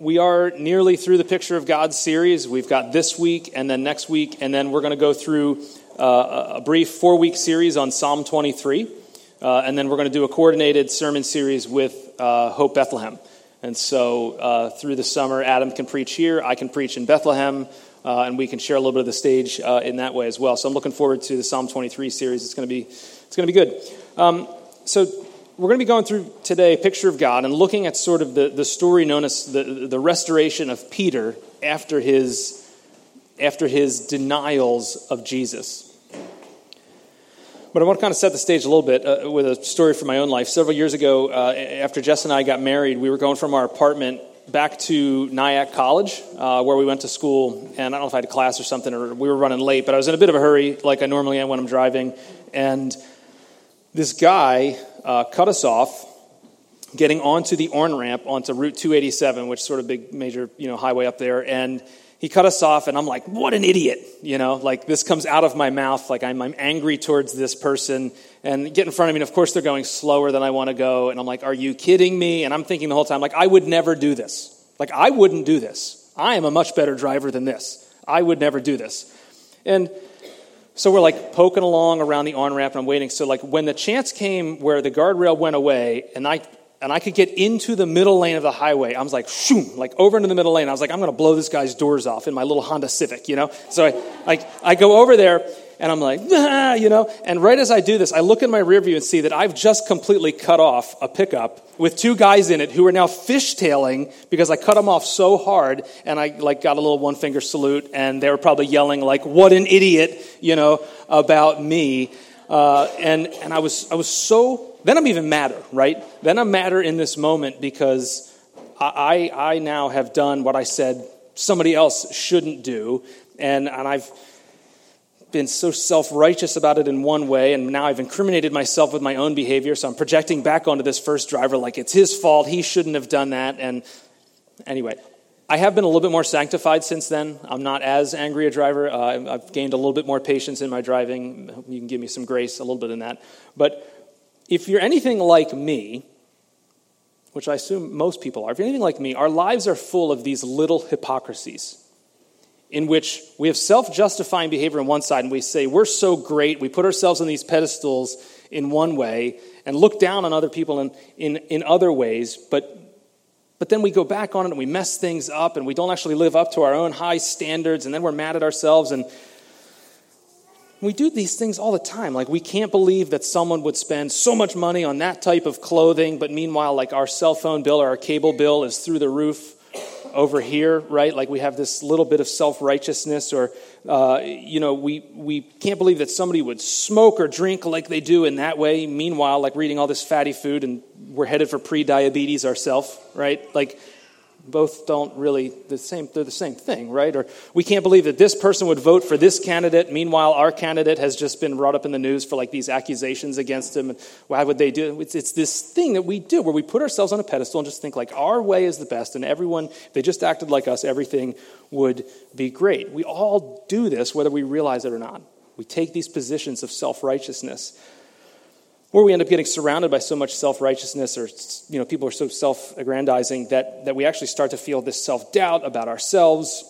we are nearly through the Picture of God series. We've got this week and then next week, and then we're going to go through uh, a brief four week series on Psalm 23. Uh, and then we're going to do a coordinated sermon series with uh, Hope Bethlehem. And so uh, through the summer, Adam can preach here, I can preach in Bethlehem, uh, and we can share a little bit of the stage uh, in that way as well. So I'm looking forward to the Psalm 23 series. It's going to be, it's going to be good. Um, so we're going to be going through today a picture of God and looking at sort of the, the story known as the, the restoration of Peter after his, after his denials of Jesus. But I want to kind of set the stage a little bit uh, with a story from my own life. Several years ago, uh, after Jess and I got married, we were going from our apartment back to Nyack College, uh, where we went to school. And I don't know if I had a class or something, or we were running late, but I was in a bit of a hurry, like I normally am when I'm driving. And this guy uh, cut us off getting onto the on ramp onto Route 287, which is sort of big major you know highway up there, and he cut us off, and I'm like, what an idiot, you know, like this comes out of my mouth, like I'm, I'm angry towards this person, and get in front of me, and of course they're going slower than I want to go, and I'm like, are you kidding me? And I'm thinking the whole time, like, I would never do this. Like, I wouldn't do this. I am a much better driver than this. I would never do this. And so we're like poking along around the on ramp and I'm waiting. So, like, when the chance came where the guardrail went away and I and I could get into the middle lane of the highway. I was like, shoom, like over into the middle lane. I was like, I'm going to blow this guy's doors off in my little Honda Civic, you know? So I, like, I go over there and I'm like, ah, you know? And right as I do this, I look in my rear view and see that I've just completely cut off a pickup with two guys in it who are now fishtailing because I cut them off so hard and I like got a little one finger salute and they were probably yelling like, what an idiot, you know, about me. Uh, and, and I was, I was so then I'm even madder, right? Then I'm madder in this moment because I, I now have done what I said somebody else shouldn't do. And, and I've been so self righteous about it in one way, and now I've incriminated myself with my own behavior. So I'm projecting back onto this first driver like it's his fault. He shouldn't have done that. And anyway, I have been a little bit more sanctified since then. I'm not as angry a driver. Uh, I've gained a little bit more patience in my driving. You can give me some grace a little bit in that. But if you're anything like me, which I assume most people are, if you're anything like me, our lives are full of these little hypocrisies in which we have self justifying behavior on one side and we say, we're so great, we put ourselves on these pedestals in one way and look down on other people in, in, in other ways, but, but then we go back on it and we mess things up and we don't actually live up to our own high standards and then we're mad at ourselves and we do these things all the time. Like, we can't believe that someone would spend so much money on that type of clothing, but meanwhile, like, our cell phone bill or our cable bill is through the roof over here, right? Like, we have this little bit of self righteousness, or, uh, you know, we, we can't believe that somebody would smoke or drink like they do in that way. Meanwhile, like, reading all this fatty food and we're headed for pre diabetes ourselves, right? Like, both don't really the same they're the same thing right? Or we can't believe that this person would vote for this candidate. Meanwhile our candidate has just been brought up in the news for like these accusations against him. And why would they do it? It's, it's this thing that we do where we put ourselves on a pedestal and just think like our way is the best and everyone if they just acted like us everything would be great. We all do this whether we realize it or not. We take these positions of self-righteousness or we end up getting surrounded by so much self righteousness, or you know, people are so self aggrandizing that, that we actually start to feel this self doubt about ourselves,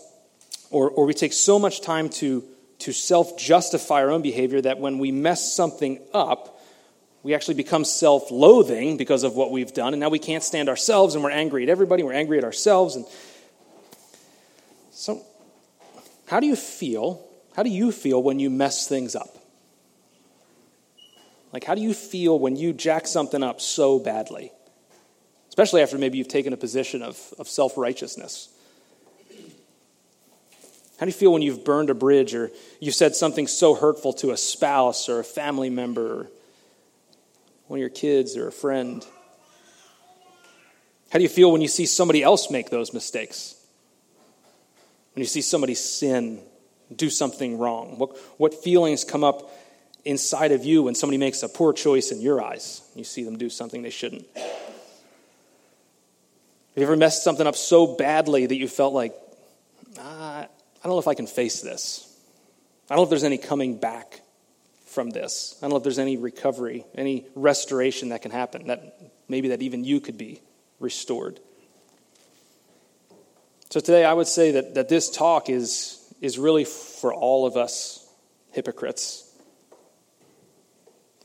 or, or we take so much time to, to self justify our own behavior that when we mess something up, we actually become self loathing because of what we've done, and now we can't stand ourselves, and we're angry at everybody, we're angry at ourselves. And so, how do you feel? How do you feel when you mess things up? Like, how do you feel when you jack something up so badly? Especially after maybe you've taken a position of, of self righteousness. How do you feel when you've burned a bridge or you said something so hurtful to a spouse or a family member or one of your kids or a friend? How do you feel when you see somebody else make those mistakes? When you see somebody sin, do something wrong? What, what feelings come up inside of you when somebody makes a poor choice in your eyes. You see them do something they shouldn't. Have you ever messed something up so badly that you felt like, ah, I don't know if I can face this? I don't know if there's any coming back from this. I don't know if there's any recovery, any restoration that can happen, that maybe that even you could be restored. So today I would say that, that this talk is, is really for all of us hypocrites.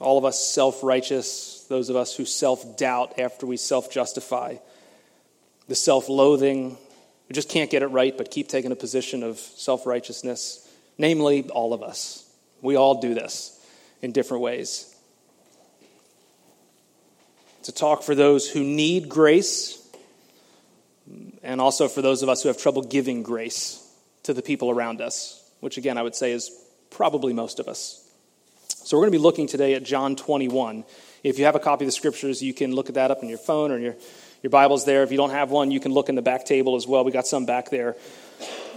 All of us self righteous, those of us who self doubt after we self justify, the self loathing, we just can't get it right but keep taking a position of self righteousness. Namely, all of us. We all do this in different ways. To talk for those who need grace and also for those of us who have trouble giving grace to the people around us, which again I would say is probably most of us. So we're going to be looking today at John 21. If you have a copy of the scriptures, you can look at that up in your phone or your, your Bible's there. If you don't have one, you can look in the back table as well. We got some back there.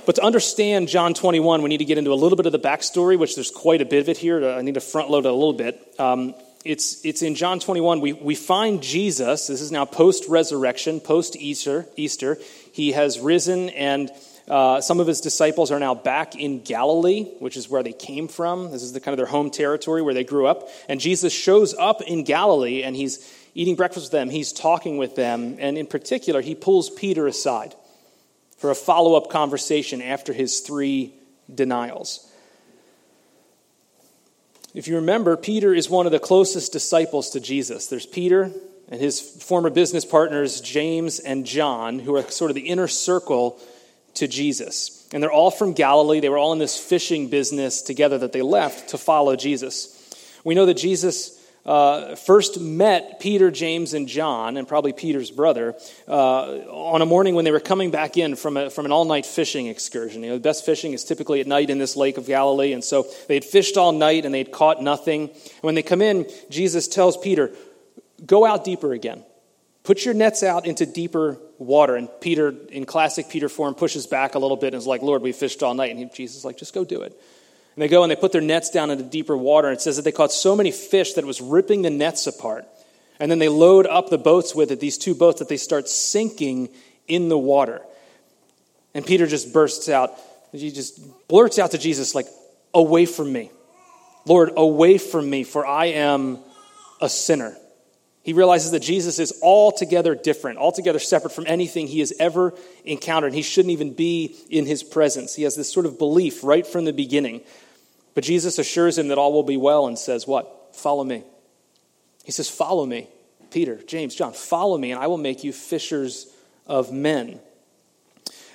But to understand John 21, we need to get into a little bit of the backstory, which there's quite a bit of it here. I need to front load it a little bit. Um, it's, it's in John 21. We, we find Jesus. This is now post resurrection, post Easter. Easter. He has risen, and uh, some of his disciples are now back in Galilee, which is where they came from. This is the kind of their home territory where they grew up. And Jesus shows up in Galilee, and he's eating breakfast with them. He's talking with them, and in particular, he pulls Peter aside for a follow up conversation after his three denials. If you remember, Peter is one of the closest disciples to Jesus. There's Peter and his former business partners, James and John, who are sort of the inner circle to Jesus. And they're all from Galilee. They were all in this fishing business together that they left to follow Jesus. We know that Jesus uh, first met Peter, James, and John, and probably Peter's brother, uh, on a morning when they were coming back in from, a, from an all night fishing excursion. You know, the best fishing is typically at night in this lake of Galilee, and so they had fished all night and they'd caught nothing. And when they come in, Jesus tells Peter, Go out deeper again. Put your nets out into deeper water. And Peter, in classic Peter form, pushes back a little bit and is like, Lord, we fished all night. And he, Jesus is like, just go do it. And they go and they put their nets down into deeper water. And it says that they caught so many fish that it was ripping the nets apart. And then they load up the boats with it, these two boats that they start sinking in the water. And Peter just bursts out, he just blurts out to Jesus, like, Away from me. Lord, away from me, for I am a sinner. He realizes that Jesus is altogether different, altogether separate from anything he has ever encountered. And he shouldn't even be in his presence. He has this sort of belief right from the beginning but Jesus assures him that all will be well and says, What? Follow me. He says, Follow me. Peter, James, John, follow me, and I will make you fishers of men.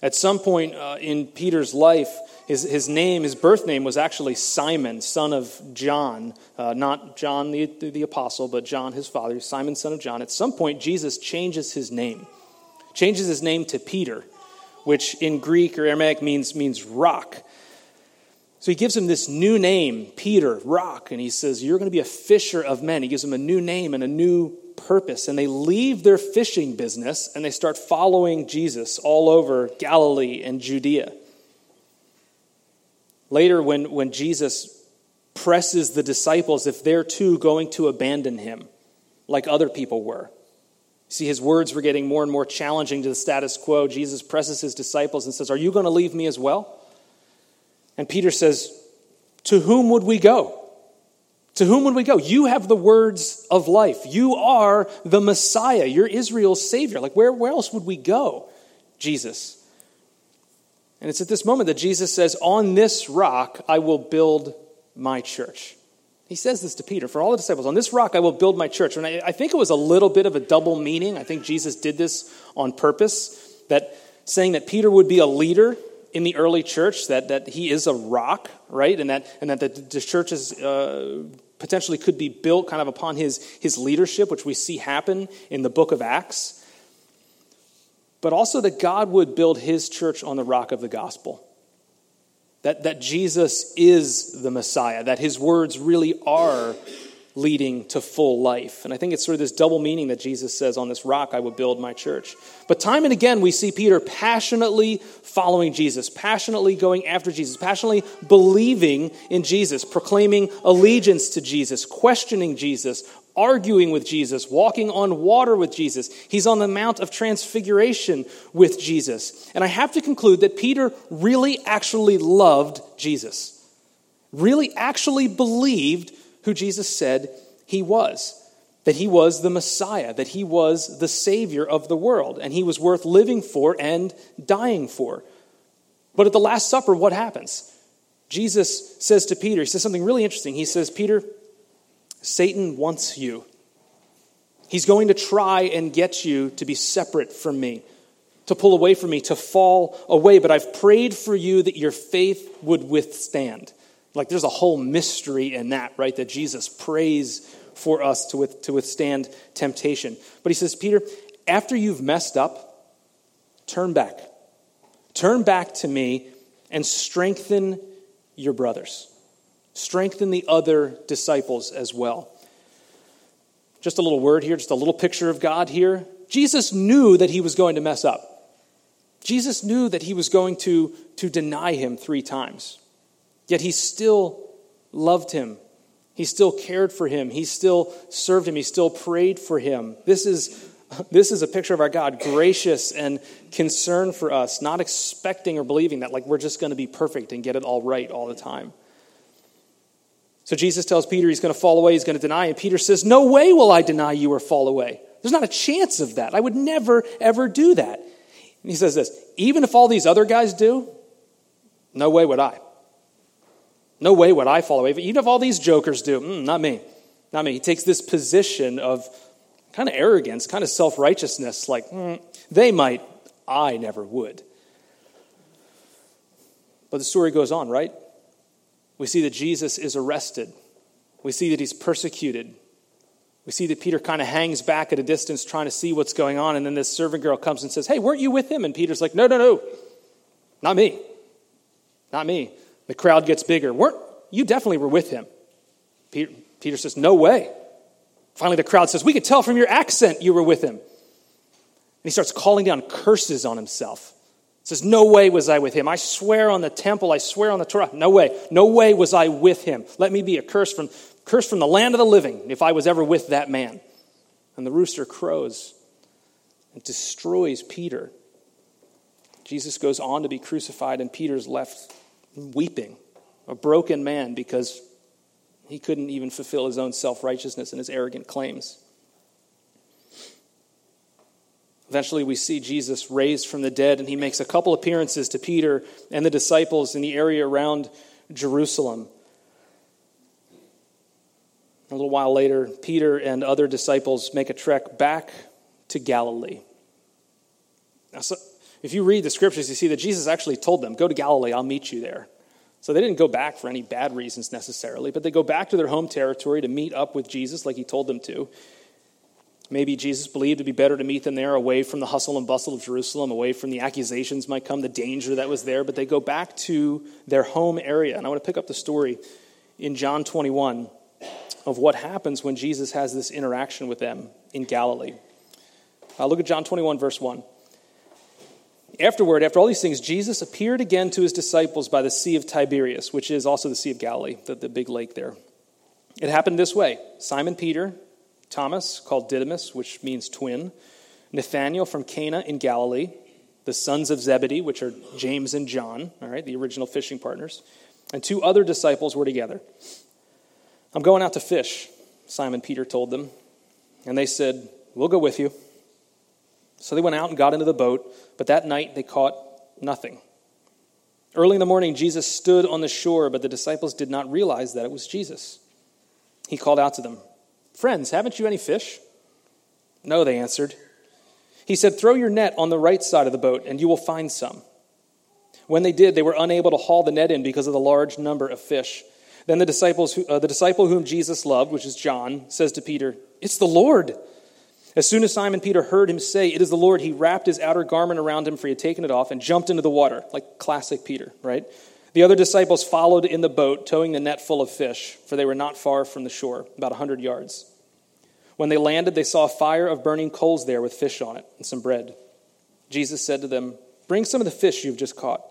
At some point uh, in Peter's life, his, his name, his birth name was actually Simon, son of John. Uh, not John the, the, the apostle, but John, his father, Simon, son of John. At some point, Jesus changes his name, changes his name to Peter, which in Greek or Aramaic means, means rock. So he gives him this new name, Peter, rock, and he says, You're going to be a fisher of men. He gives him a new name and a new purpose. And they leave their fishing business and they start following Jesus all over Galilee and Judea. Later, when, when Jesus presses the disciples if they're too going to abandon him, like other people were. See, his words were getting more and more challenging to the status quo. Jesus presses his disciples and says, Are you going to leave me as well? And Peter says, To whom would we go? To whom would we go? You have the words of life. You are the Messiah. You're Israel's Savior. Like, where, where else would we go? Jesus. And it's at this moment that Jesus says, On this rock I will build my church. He says this to Peter for all the disciples On this rock I will build my church. And I, I think it was a little bit of a double meaning. I think Jesus did this on purpose, that saying that Peter would be a leader in the early church that, that he is a rock, right? And that, and that the, the church is, uh, potentially could be built kind of upon his, his leadership, which we see happen in the book of Acts. But also that God would build his church on the rock of the gospel. That, that Jesus is the Messiah, that his words really are leading to full life. And I think it's sort of this double meaning that Jesus says, On this rock I will build my church. But time and again, we see Peter passionately following Jesus, passionately going after Jesus, passionately believing in Jesus, proclaiming allegiance to Jesus, questioning Jesus, arguing with Jesus, walking on water with Jesus. He's on the Mount of Transfiguration with Jesus. And I have to conclude that Peter really actually loved Jesus, really actually believed who Jesus said he was. that he was the Messiah, that he was the Savior of the world, and he was worth living for and dying for. But at the Last Supper, what happens? Jesus says to Peter, he says something really interesting. He says, Peter, Satan wants you. He's going to try and get you to be separate from me, to pull away from me, to fall away. But I've prayed for you that your faith would withstand. Like there's a whole mystery in that, right? That Jesus prays for us to, with, to withstand temptation. But he says, Peter, after you've messed up, turn back. Turn back to me and strengthen your brothers. Strengthen the other disciples as well. Just a little word here, just a little picture of God here. Jesus knew that he was going to mess up. Jesus knew that he was going to, to deny him three times. Yet he still loved him he still cared for him. He still served him. He still prayed for him. This is, this is a picture of our God, gracious and concerned for us, not expecting or believing that like we're just going to be perfect and get it all right all the time. So Jesus tells Peter he's going to fall away, he's going to deny, and Peter says, No way will I deny you or fall away. There's not a chance of that. I would never, ever do that. And he says this even if all these other guys do, no way would I. No way would I fall away. But even if all these jokers do, mm, not me. Not me. He takes this position of kind of arrogance, kind of self righteousness, like, mm, they might, I never would. But the story goes on, right? We see that Jesus is arrested, we see that he's persecuted. We see that Peter kind of hangs back at a distance trying to see what's going on. And then this servant girl comes and says, Hey, weren't you with him? And Peter's like, No, no, no. Not me. Not me. The crowd gets bigger. Weren't you definitely were with him? Peter, Peter says, No way. Finally, the crowd says, We could tell from your accent you were with him. And he starts calling down curses on himself. He says, No way was I with him. I swear on the temple, I swear on the Torah. No way. No way was I with him. Let me be a curse from, curse from the land of the living if I was ever with that man. And the rooster crows and destroys Peter. Jesus goes on to be crucified, and Peter's left weeping, a broken man because he couldn't even fulfill his own self righteousness and his arrogant claims. Eventually, we see Jesus raised from the dead, and he makes a couple appearances to Peter and the disciples in the area around Jerusalem. A little while later, Peter and other disciples make a trek back to Galilee. Now, so if you read the scriptures, you see that Jesus actually told them, Go to Galilee, I'll meet you there. So they didn't go back for any bad reasons necessarily, but they go back to their home territory to meet up with Jesus like he told them to. Maybe Jesus believed it'd be better to meet them there away from the hustle and bustle of Jerusalem, away from the accusations might come, the danger that was there, but they go back to their home area. And I want to pick up the story in John 21 of what happens when Jesus has this interaction with them in Galilee. Uh, look at John 21, verse 1. Afterward, after all these things, Jesus appeared again to his disciples by the Sea of Tiberias, which is also the Sea of Galilee, the, the big lake there. It happened this way Simon Peter, Thomas, called Didymus, which means twin, Nathanael from Cana in Galilee, the sons of Zebedee, which are James and John, all right, the original fishing partners, and two other disciples were together. I'm going out to fish, Simon Peter told them. And they said, We'll go with you. So they went out and got into the boat, but that night they caught nothing. Early in the morning, Jesus stood on the shore, but the disciples did not realize that it was Jesus. He called out to them, Friends, haven't you any fish? No, they answered. He said, Throw your net on the right side of the boat, and you will find some. When they did, they were unable to haul the net in because of the large number of fish. Then the, disciples, uh, the disciple whom Jesus loved, which is John, says to Peter, It's the Lord. As soon as Simon Peter heard him say, It is the Lord, he wrapped his outer garment around him, for he had taken it off, and jumped into the water, like classic Peter, right? The other disciples followed in the boat, towing the net full of fish, for they were not far from the shore, about a hundred yards. When they landed, they saw a fire of burning coals there with fish on it and some bread. Jesus said to them, Bring some of the fish you've just caught.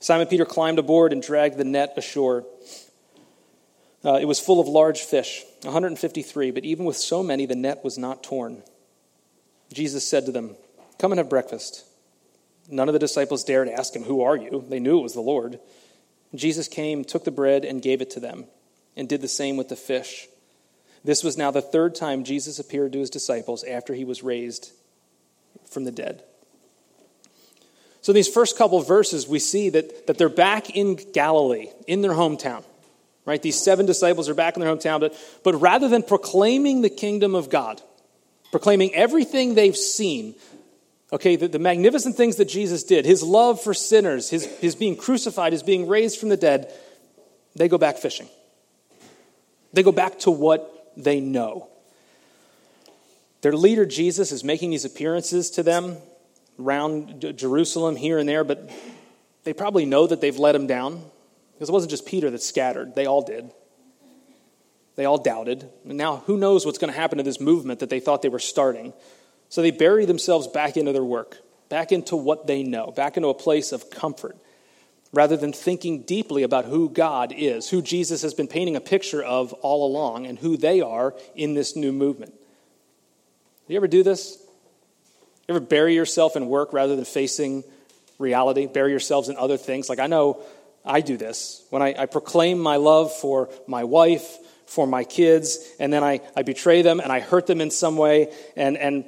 Simon Peter climbed aboard and dragged the net ashore. Uh, it was full of large fish, 153, but even with so many, the net was not torn. Jesus said to them, Come and have breakfast. None of the disciples dared ask him, Who are you? They knew it was the Lord. Jesus came, took the bread, and gave it to them, and did the same with the fish. This was now the third time Jesus appeared to his disciples after he was raised from the dead. So, in these first couple verses, we see that, that they're back in Galilee, in their hometown. Right? These seven disciples are back in their hometown, but, but rather than proclaiming the kingdom of God, proclaiming everything they've seen, okay, the, the magnificent things that Jesus did, his love for sinners, his, his being crucified, his being raised from the dead, they go back fishing. They go back to what they know. Their leader, Jesus, is making these appearances to them around Jerusalem here and there, but they probably know that they've let him down because it wasn't just Peter that scattered, they all did. They all doubted. And now, who knows what's going to happen to this movement that they thought they were starting? So they bury themselves back into their work, back into what they know, back into a place of comfort, rather than thinking deeply about who God is, who Jesus has been painting a picture of all along, and who they are in this new movement. Do you ever do this? You ever bury yourself in work rather than facing reality? Bury yourselves in other things? Like I know I do this. When I, I proclaim my love for my wife, for my kids, and then I, I betray them and I hurt them in some way, and, and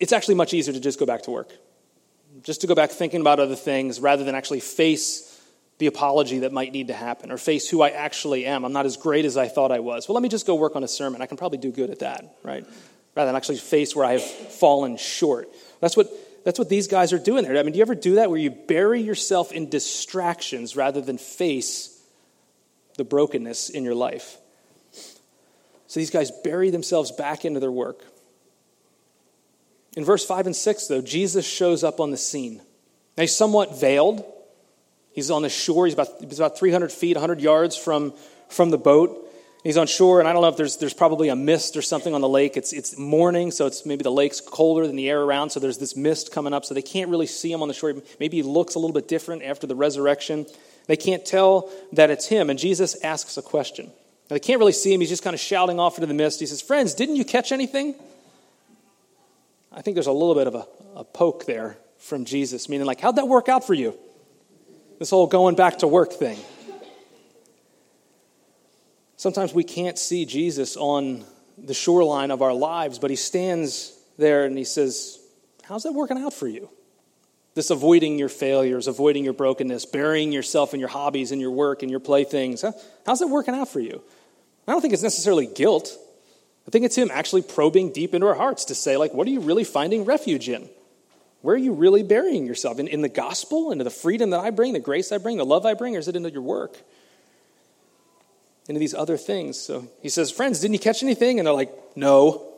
it's actually much easier to just go back to work. Just to go back thinking about other things rather than actually face the apology that might need to happen or face who I actually am. I'm not as great as I thought I was. Well, let me just go work on a sermon. I can probably do good at that, right? Rather than actually face where I have fallen short. That's what, that's what these guys are doing there. I mean, do you ever do that where you bury yourself in distractions rather than face the brokenness in your life? So these guys bury themselves back into their work. In verse 5 and 6, though, Jesus shows up on the scene. Now, he's somewhat veiled. He's on the shore. He's about, he's about 300 feet, 100 yards from, from the boat. He's on shore, and I don't know if there's, there's probably a mist or something on the lake. It's, it's morning, so it's maybe the lake's colder than the air around, so there's this mist coming up, so they can't really see him on the shore. Maybe he looks a little bit different after the resurrection. They can't tell that it's him, and Jesus asks a question. Now, they can't really see him. He's just kind of shouting off into the mist. He says, Friends, didn't you catch anything? I think there's a little bit of a, a poke there from Jesus, meaning, like, how'd that work out for you? This whole going back to work thing. Sometimes we can't see Jesus on the shoreline of our lives, but he stands there and he says, How's that working out for you? This avoiding your failures, avoiding your brokenness, burying yourself in your hobbies and your work and your playthings. How's that working out for you? I don't think it's necessarily guilt. I think it's him actually probing deep into our hearts to say, like, what are you really finding refuge in? Where are you really burying yourself? In, in the gospel, into the freedom that I bring, the grace I bring, the love I bring, or is it into your work? Into these other things. So he says, Friends, didn't you catch anything? And they're like, No.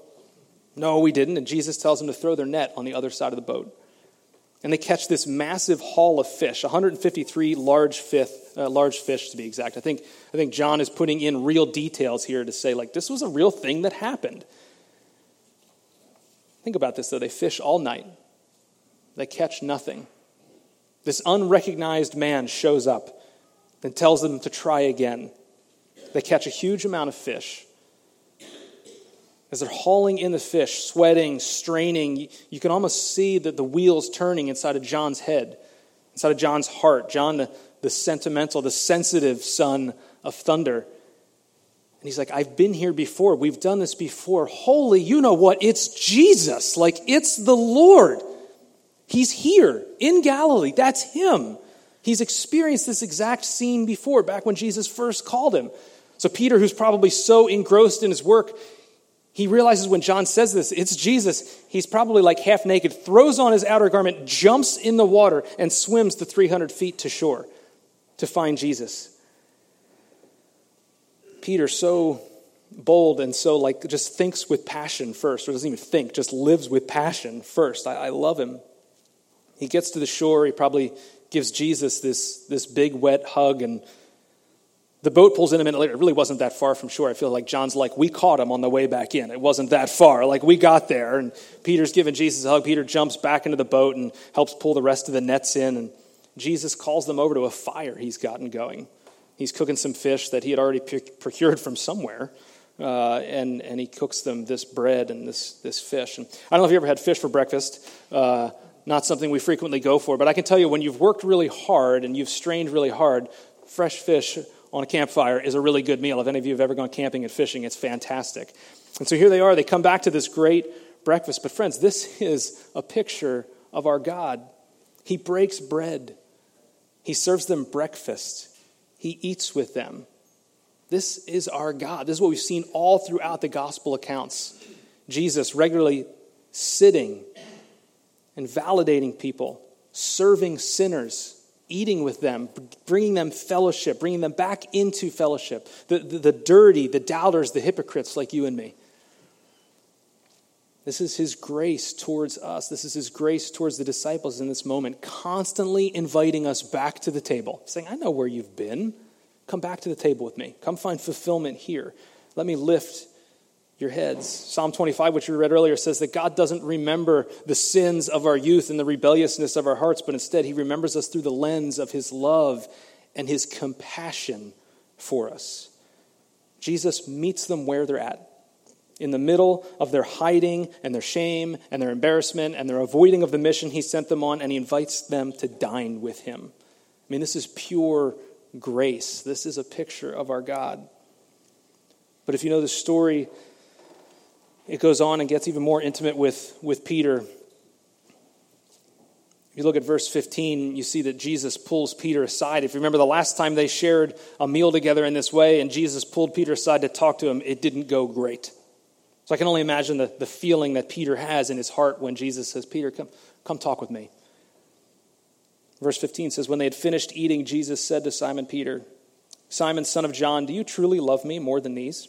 No, we didn't. And Jesus tells them to throw their net on the other side of the boat. And they catch this massive haul of fish, 153 large fish, uh, large fish to be exact. I think, I think John is putting in real details here to say, like, this was a real thing that happened. Think about this, though. They fish all night, they catch nothing. This unrecognized man shows up and tells them to try again. They catch a huge amount of fish. As they're hauling in the fish, sweating, straining, you can almost see that the wheels turning inside of John's head, inside of John's heart. John, the, the sentimental, the sensitive son of thunder. And he's like, I've been here before. We've done this before. Holy, you know what? It's Jesus. Like, it's the Lord. He's here in Galilee. That's him. He's experienced this exact scene before, back when Jesus first called him. So, Peter, who's probably so engrossed in his work, he realizes when John says this, it's Jesus. He's probably like half naked, throws on his outer garment, jumps in the water, and swims the 300 feet to shore to find Jesus. Peter, so bold and so like just thinks with passion first, or doesn't even think, just lives with passion first. I, I love him. He gets to the shore, he probably gives Jesus this, this big wet hug and the boat pulls in a minute later. It really wasn't that far from shore. I feel like John's like, we caught him on the way back in. It wasn't that far. Like, we got there. And Peter's giving Jesus a hug. Peter jumps back into the boat and helps pull the rest of the nets in. And Jesus calls them over to a fire he's gotten going. He's cooking some fish that he had already procured from somewhere. Uh, and, and he cooks them this bread and this, this fish. And I don't know if you ever had fish for breakfast. Uh, not something we frequently go for, but I can tell you when you've worked really hard and you've strained really hard, fresh fish on a campfire is a really good meal. If any of you have ever gone camping and fishing, it's fantastic. And so here they are. They come back to this great breakfast. But, friends, this is a picture of our God. He breaks bread, He serves them breakfast, He eats with them. This is our God. This is what we've seen all throughout the gospel accounts. Jesus regularly sitting and validating people, serving sinners, eating with them, bringing them fellowship, bringing them back into fellowship. The, the, the, dirty, the doubters, the hypocrites like you and me. This is his grace towards us. This is his grace towards the disciples in this moment, constantly inviting us back to the table, saying, I know where you've been. Come back to the table with me. Come find fulfillment here. Let me lift your heads. Psalm 25, which we read earlier, says that God doesn't remember the sins of our youth and the rebelliousness of our hearts, but instead he remembers us through the lens of his love and his compassion for us. Jesus meets them where they're at. In the middle of their hiding and their shame and their embarrassment and their avoiding of the mission he sent them on, and he invites them to dine with him. I mean, this is pure grace. This is a picture of our God. But if you know the story, it goes on and gets even more intimate with, with Peter. If you look at verse 15, you see that Jesus pulls Peter aside. If you remember the last time they shared a meal together in this way and Jesus pulled Peter aside to talk to him, it didn't go great. So I can only imagine the, the feeling that Peter has in his heart when Jesus says, Peter, come, come talk with me. Verse 15 says, When they had finished eating, Jesus said to Simon Peter, Simon, son of John, do you truly love me more than these?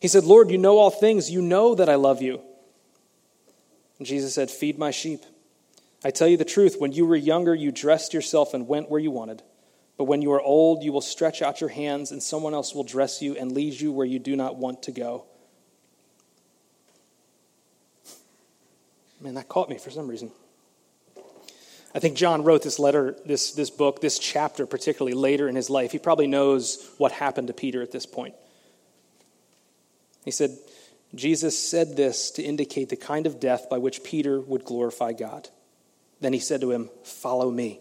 He said, Lord, you know all things. You know that I love you. And Jesus said, Feed my sheep. I tell you the truth, when you were younger, you dressed yourself and went where you wanted. But when you are old, you will stretch out your hands, and someone else will dress you and lead you where you do not want to go. Man, that caught me for some reason. I think John wrote this letter, this, this book, this chapter, particularly later in his life. He probably knows what happened to Peter at this point. He said, Jesus said this to indicate the kind of death by which Peter would glorify God. Then he said to him, Follow me.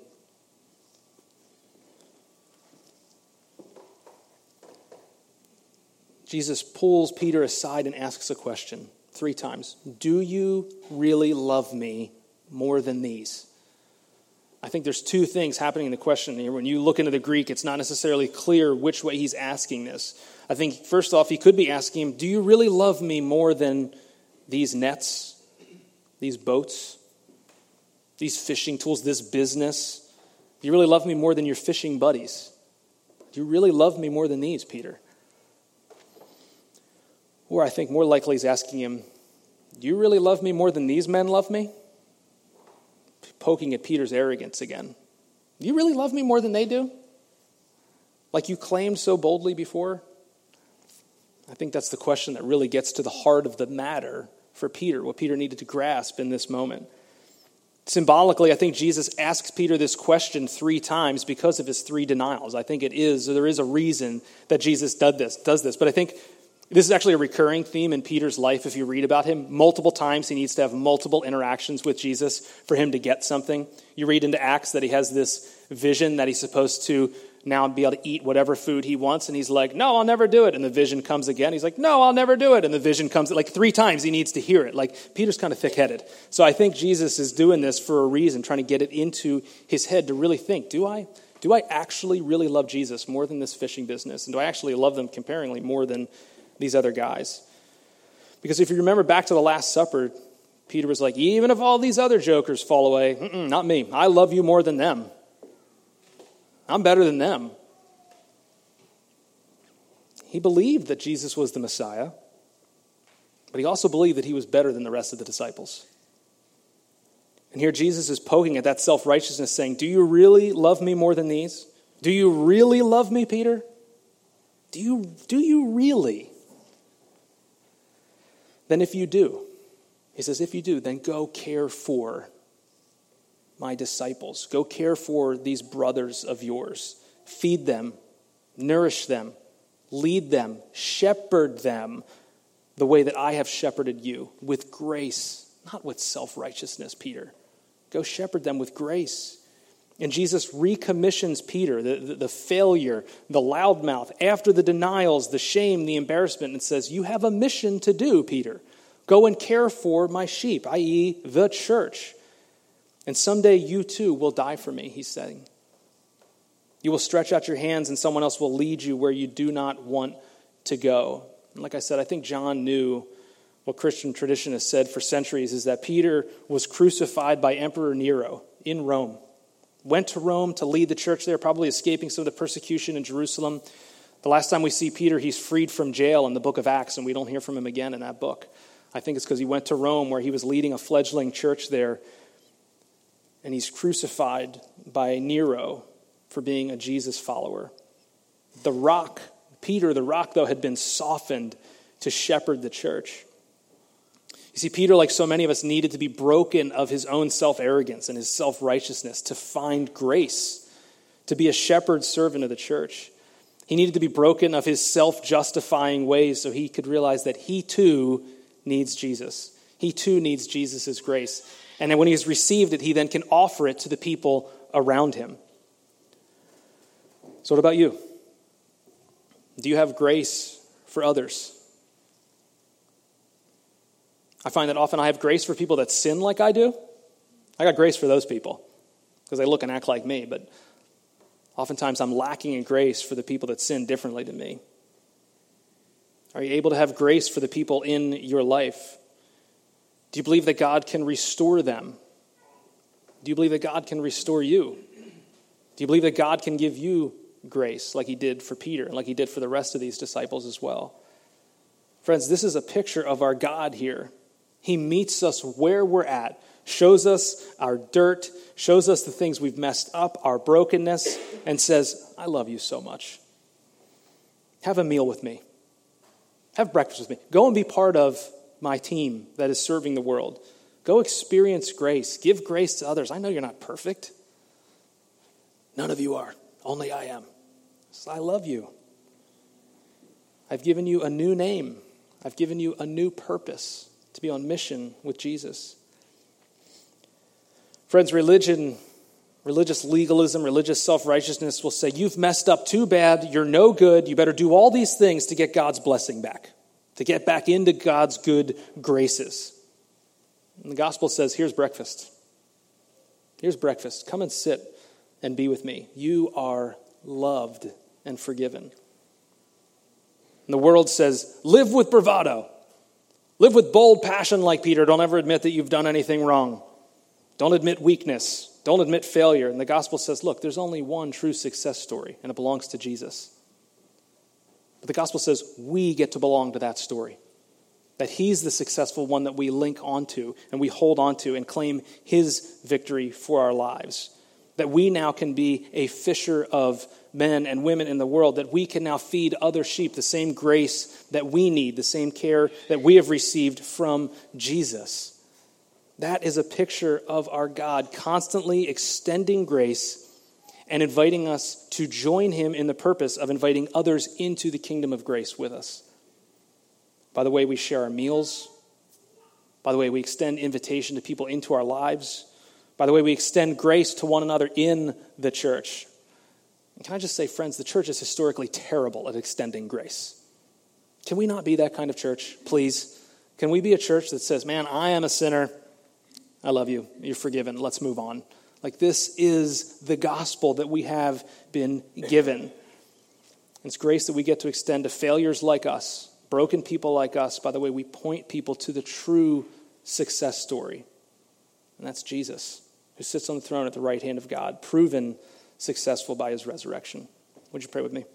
Jesus pulls Peter aside and asks a question three times Do you really love me more than these? I think there's two things happening in the question here. When you look into the Greek, it's not necessarily clear which way he's asking this. I think, first off, he could be asking him, Do you really love me more than these nets, these boats, these fishing tools, this business? Do you really love me more than your fishing buddies? Do you really love me more than these, Peter? Or I think more likely he's asking him, Do you really love me more than these men love me? Poking at Peter's arrogance again. Do you really love me more than they do? Like you claimed so boldly before? I think that's the question that really gets to the heart of the matter for Peter, what Peter needed to grasp in this moment. Symbolically, I think Jesus asks Peter this question three times because of his three denials. I think it is, there is a reason that Jesus does this, does this. But I think this is actually a recurring theme in Peter's life if you read about him. Multiple times he needs to have multiple interactions with Jesus for him to get something. You read into Acts that he has this vision that he's supposed to now be able to eat whatever food he wants. And he's like, No, I'll never do it. And the vision comes again. He's like, No, I'll never do it. And the vision comes like three times he needs to hear it. Like Peter's kind of thick headed. So I think Jesus is doing this for a reason, trying to get it into his head to really think, Do I? Do I actually really love Jesus more than this fishing business? And do I actually love them comparingly more than these other guys? Because if you remember back to the Last Supper, Peter was like, Even if all these other jokers fall away, not me. I love you more than them. I'm better than them. He believed that Jesus was the Messiah, but he also believed that he was better than the rest of the disciples. And here Jesus is poking at that self righteousness, saying, Do you really love me more than these? Do you really love me, Peter? Do you, do you really? Then, if you do, he says, if you do, then go care for my disciples. Go care for these brothers of yours. Feed them, nourish them, lead them, shepherd them the way that I have shepherded you with grace, not with self righteousness, Peter. Go shepherd them with grace. And Jesus recommissions Peter, the, the, the, failure, the loudmouth, after the denials, the shame, the embarrassment, and says, You have a mission to do, Peter. Go and care for my sheep, i.e., the church. And someday you too will die for me, he's saying. You will stretch out your hands, and someone else will lead you where you do not want to go. And like I said, I think John knew what Christian tradition has said for centuries is that Peter was crucified by Emperor Nero in Rome went to Rome to lead the church there, probably escaping some of the persecution in Jerusalem. The last time we see Peter, he's freed from jail in the book of Acts, and we don't hear from him again in that book. I think it's because he went to Rome where he was leading a fledgling church there, and he's crucified by Nero for being a Jesus follower. The rock, Peter, the rock, though, had been softened to shepherd the church. You see, Peter, like so many of us, needed to be broken of his own self arrogance and his self righteousness to find grace, to be a shepherd servant of the church. He needed to be broken of his self justifying ways so he could realize that he too needs Jesus. He too needs Jesus' grace. And then when he has received it, he then can offer it to the people around him. So, what about you? Do you have grace for others? I find that often I have grace for people that sin like I do. I got grace for those people because they look and act like me, but oftentimes I'm lacking in grace for the people that sin differently than me. Are you able to have grace for the people in your life? Do you believe that God can restore them? Do you believe that God can restore you? Do you believe that God can give you grace like he did for Peter and like he did for the rest of these disciples as well? Friends, this is a picture of our God here he meets us where we're at, shows us our dirt, shows us the things we've messed up, our brokenness, and says, I love you so much. Have a meal with me. Have breakfast with me. Go and be part of my team that is serving the world. Go experience grace. Give grace to others. I know you're not perfect. None of you are. Only I am. So I love you. I've given you a new name. I've given you a new purpose to be on mission with Jesus. Friends, religion, religious legalism, religious self righteousness will say, You've messed up too bad. You're no good. You better do all these things to get God's blessing back, to get back into God's good graces. And the gospel says, Here's breakfast. Here's breakfast. Come and sit and be with me. You are loved and forgiven. And the world says, Live with bravado. Live with bold passion like Peter. Don't ever admit that you've done anything wrong. Don't admit weakness. Don't admit failure. And the gospel says, look, there's only one true success story, and it belongs to Jesus. But the gospel says we get to belong to that story. That he's the successful one that we link onto and we hold onto and claim his victory for our lives. That we now can be a fisher of men and women in the world, that we can now feed other sheep the same grace that we need, the same care that we have received from Jesus. That is a picture of our God constantly extending grace and inviting us to join him in the purpose of inviting others into the kingdom of grace with us. By the way, we share our meals. By the way, we extend invitation to people into our lives. By the way, we extend grace to one another in the church. And can I just say, friends, the church is historically terrible at extending grace. Can we not be that kind of church, please? Can we be a church that says, man, I am a sinner. I love you. You're forgiven. Let's move on. Like, this is the gospel that we have been given. It's grace that we get to extend to failures like us, broken people like us. By the way, we point people to the true success story. And that's Jesus, who sits on the throne at the right hand of God, proven successful by his resurrection. Would you pray with me?